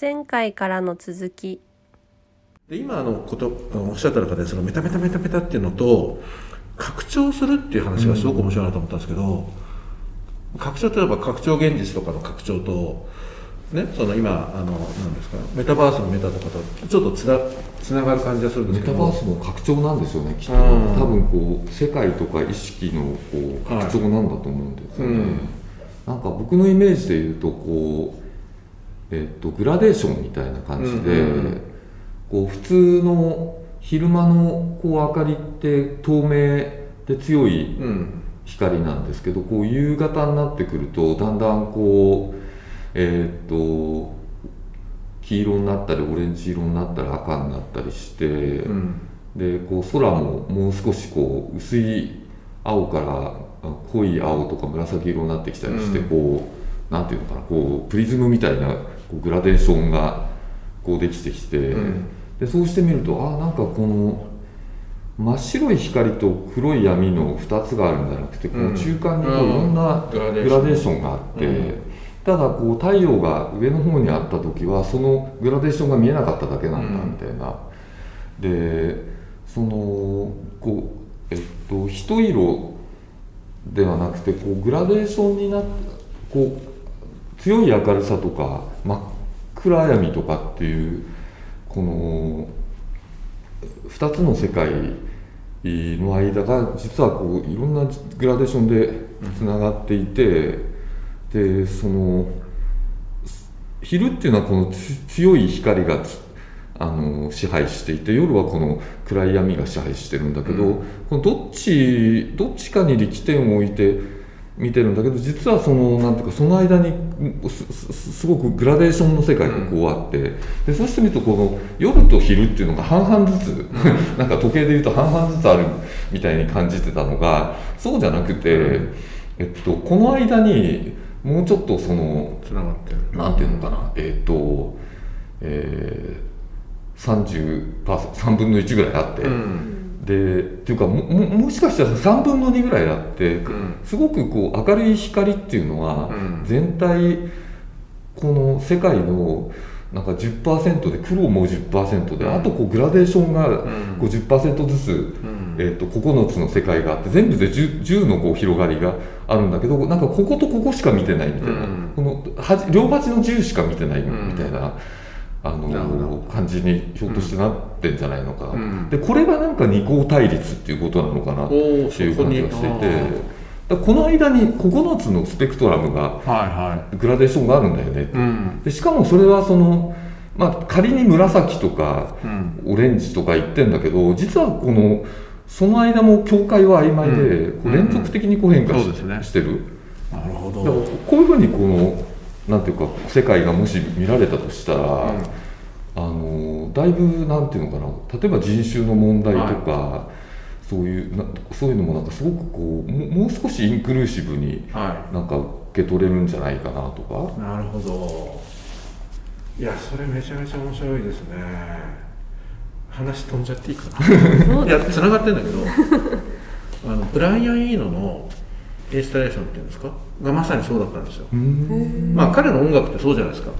前回からの続き。で今あのことおっしゃった中でそのメタメタメタメタっていうのと拡張するっていう話がすごく面白いなと思ったんですけど、拡張といえば拡張現実とかの拡張とねその今あのなんですかメタバースのメタとかとちょっとつなつながる感じがするんですけど。メタバースの拡張なんですよねきっと、うん。多分こう世界とか意識のこう拡張なんだと思うんですよね、うん。なんか僕のイメージで言うとこう、えっとグラデーションみたいな感じで、こう普通の昼間のこう明かりって透明で強いうん光なんですけどこう夕方になってくるとだんだんこうえーっと黄色になったりオレンジ色になったり赤になったりして、うん。でこう空ももう少しこう薄い青からあ濃い青とか紫色になってきたりして、うん。こうなんていうのかなこうプリズムみたいなこうグラデーションがこうできてきて、うん。でそうしてみるとあなんかこの真っ白い光と黒い闇の2つがあるんじゃなくて、この中間にこういろんなグラデーションが。あって、うんただこう太陽が上の方にあった時はそのグラデーションが見えなかっただけなんだうんみたいな、でそのこうえっと一色ではなくてこうグラデーションになっこう強い明るさとか真っ暗闇とかっていうこの2つの世界の間が実はこういろんなグラデーションでつながっていて、でその昼っていうのはこのつ強い光がつあの支配していて夜はこの暗い闇が支配してるんだけど、うん。このどっちどっちかに力点を置いて見てるんだけど実はそのなんていうかその間にすごくグラデーションの世界がこうあって、でそうしてみるとこの夜と昼っていうのが半々ずつ、なんか時計でいうと半々ずつあるみたいに感じてたのがそうじゃなくて、えっと、この間にもうちょっとそのつながってる。なんていうのかな、えっ、と、えー、30%、3分の1ぐらいあって、うんで、っていうかも、ももしかしたら3分の2ぐらいあって、ん。すごくこう明るい光っていうのは、うん。全体、この世界のなんか10%で黒も10%で、うん。あとこうグラデーションがん。50%ずつ、うん。えー、と9つの世界があって全部で 10, 10のこう広がりがあるんだけどなんかこことここしか見てないみたいな、うん。このは両端の10しか見てないんみたいな、あの感じにひょっとしてなってんじゃないのかな、うん。でこれがなんか二項対立っていうことなのかなっていう感じがしていてこの間に9つのスペクトラムがいはグラデーションがあるんだよねうん。でしかもそれはその、まあ、仮に紫とかうん。オレンジとか言ってんだけど実はこのその間も境界は曖昧で、連続的にこう変化し,、してる。なるほど。こういうふうにこのなんていうか世界がもし見られたとしたら、あのだいぶなんていうのかな例えば人種の問題とか、そういうなそういうのもなんかすごくこうももう少しインクルーシブにはなんか受け取れるんじゃないかなとか。いなるほど。いやそれめちゃめちゃ面白いですね。話飛んじゃっていいかな。いやつながってんだけどあのブライアン・イーノのインスタレーションっていうんですか？がまさにそうだったんですよ、うん。まあ彼の音楽ってそうじゃないですか、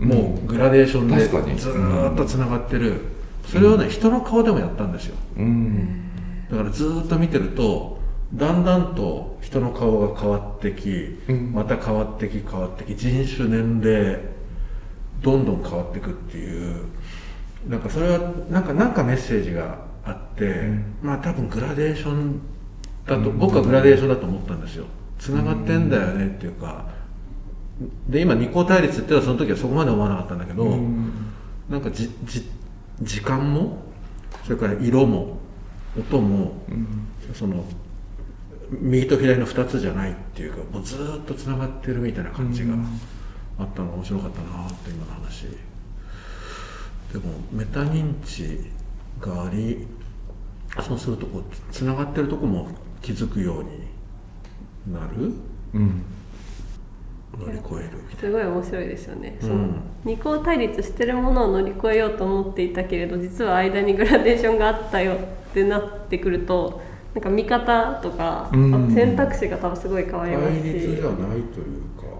うん。もうグラデーションでずーっとつながってる、それをね人の顔でもやったんですよ。うん。だからずーっと見てるとだんだんと人の顔が変わってき、うん。また変わってき変わってき人種年齢どんどん変わっていくっていうなんかそれはなんかなんかメッセージがあって、まあ多分グラデーションだと、僕はグラデーションだと思ったんですよ。つながってんだよねっていうか。で今二項対立っていうのはその時はそこまで思わなかったんだけど、なんかじじ時間もそれから色も音も、その右と左の2つじゃないっていうかもうずーっとつながってるみたいな感じがあったのが面白かったなって今の話。でもメタ認知がありそうするとこうつながってるとこも気づくようになる？うん。乗り越えるみたいすごい面白いですよね、うん。その二項対立してるものを乗り越えようと思っていたけれど実は間にグラデーションがあったよってなってくるとなんか見方とか、うん。あと選択肢が多分すごい変わりますし。対立じゃないというか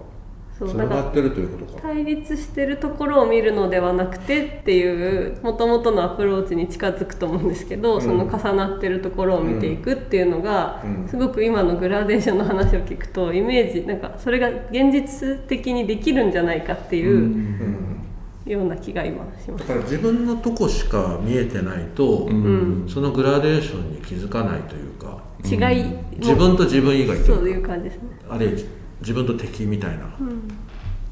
そうつながってるということか。対立してるところを見るのではなくてっていうもともとのアプローチに近づくと思うんですけど、うん。その重なってるところを見ていくっていうのが、うん。すごく今のグラデーションの話を聞くとイメージなんかそれが現実的にできるんじゃないかっていううん。ような気が今します。だから自分のとこしか見えてないと、うん。そのグラデーションに気づかないというか違いも。自分と自分以外とそういういうか感じですね。あるいは自分と敵みたいな。うん。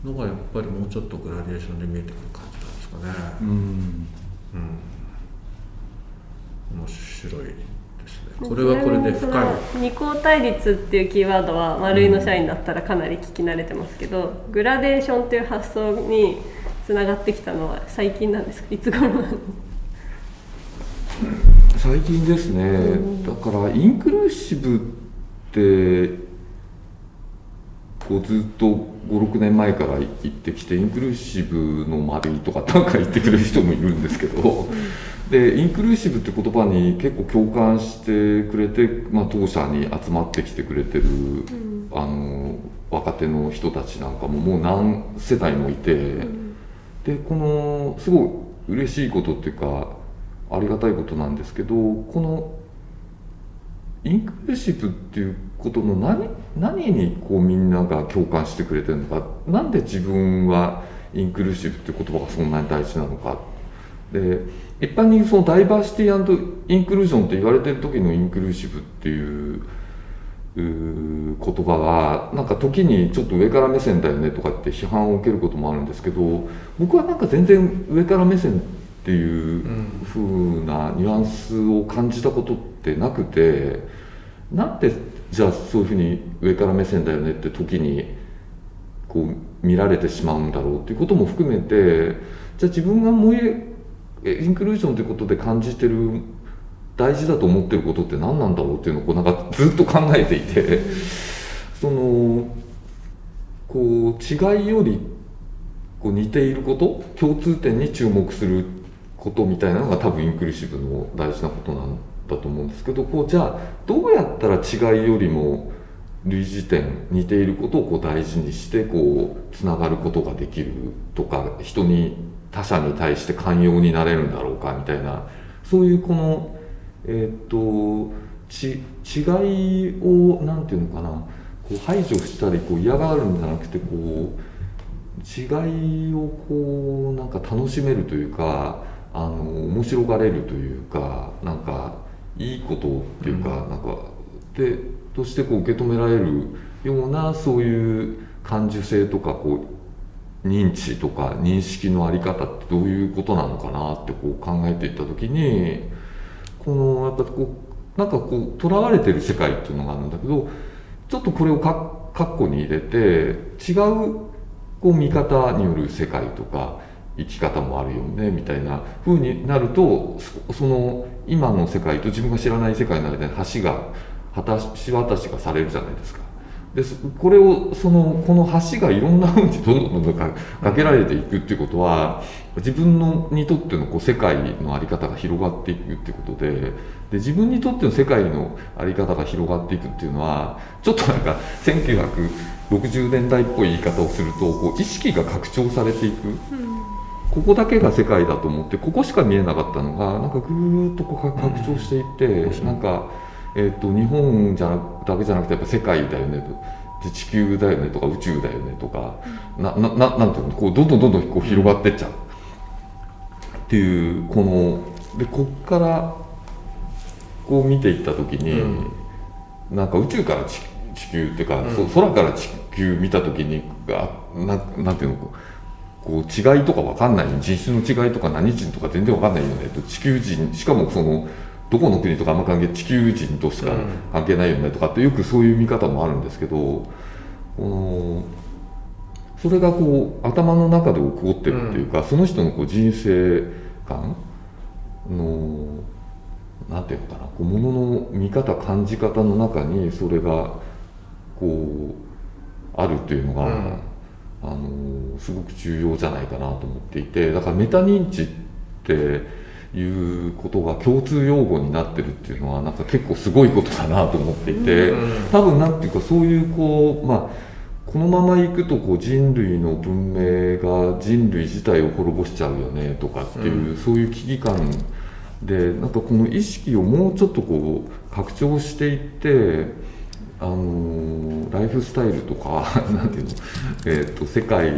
のがやっぱりもうちょっとグラデーションで見えてくる感じなんですかね。うん。うん。面白いですね。これはこれで深い。二項対立っていうキーワードは丸井の社員だったらかなり聞き慣れてますけど、グラデーションっていう発想につながってきたのは最近なんですか？いつ頃なんですか最近ですね、だからインクルーシブってこうずっと56年前から言ってきてインクルーシブの丸いとかなんか言ってくれる人もいるんですけど、でインクルーシブって言葉に結構共感してくれて、まあ、当社に集まってきてくれてる、あの若手の人たちなんかももう何世代もいて。でこのすごい嬉しいことっていうかありがたいことなんですけどこのインクルーシブっていうことの何何にこうみんなが共感してくれてるのかなんで自分はインクルーシブって言葉がそんなに大事なのか。で一般にそのダイバーシティインクルージョンって言われてる時のインクルーシブっていう言葉がなんか時にちょっと上から目線だよねとかって批判を受けることもあるんですけど僕はなんか全然上から目線っていう風なニュアンスを感じたことってなくてなんでじゃあそういうふうに上から目線だよねって時にこう見られてしまうんだろうっていうことも含めてじゃあ自分が燃えインクルージョンということで感じてる大事だと思ってることって何なんだろうっていうのをこうなんかずっと考えていて。そのこう違いよりこう似ていること共通点に注目することみたいなのが多分インクルーシブの大事なことなんだと思うんですけどこうじゃあどうやったら違いよりも類似点似ていることをこう大事にしてこうつながることができるとか人に他者に対して寛容になれるんだろうかみたいなそういうこのえーっとち違いをなんていうのかなこう排除したりこう嫌がるんじゃなくてこう違いをこうなんか楽しめるというかあの面白がれるというかなんかいいことっていうか、なんかでとしてこう受け止められるようなそういう感受性とかこう認知とか認識のあり方ってどういうことなのかなってこう考えていった時にこのやっぱこうなんかこうとらわれてる世界っていうのがあるんだけどちょっとこれをか括弧に入れて違うこう見方による世界とか生き方もあるよねみたいな風になるとその今の世界と自分が知らない世界の間に橋が橋渡しがされるじゃないですか。でこれをそのこの橋がいろんな風にどんどんどんどんかけられていくっていうことは自分のにとってのこう世界の在り方が広がっていくっていうことでで自分にとっての世界の在り方が広がっていくっていうのはちょっとなんか1960年代っぽい言い方をするとこう意識が拡張されていく。ここだけが世界だと思ってここしか見えなかったのがなんかぐーっとこう拡張していって、なんか、えー、と日本じゃなだけじゃなくてやっぱ世界だよねと。で地球だよねとか宇宙だよねとか、ななななんていうの？こうどんどんどんどんこう広がってっちゃう。っていうこのでこっからこう見ていった時に、なんか宇宙から地地球っていうか、そ空から地球見た時にあななんていうの？こう違いとか分かんない人種の違いとか何人とか全然分かんないよね。と地球人しかもそのどこの国とかあんま関係地球人としか関係ないよねとかってよくそういう見方もあるんですけどこのそれがこう頭の中で起こってるっていうか、その人のこう人生観のなんていうのかなこう物の見方感じ方の中にそれがこうあるっていうのが、うんあのすごく重要じゃないかなと思っていてだからメタ認知っていうことが共通用語になってるっていうのはなんか結構すごいことだなと思っていて、多分なんていうかそういうこうまあこのままいくとこう人類の文明が人類自体を滅ぼしちゃうよねとかっていう、うん。そういう危機感でなんかこの意識をもうちょっとこう拡張していってあのライフスタイルとか なんていうの、えー、と世界の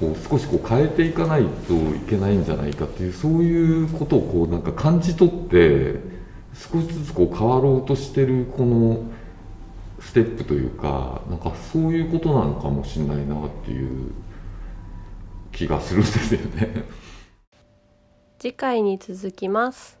こう少しこう変えていかないといけないんじゃないかっていうそういうことをこうなんか感じ取って少しずつこう変わろうとしてるこのステップというかなんかそういうことなのかもしれないなっていう気がするんですよね。次回に続きます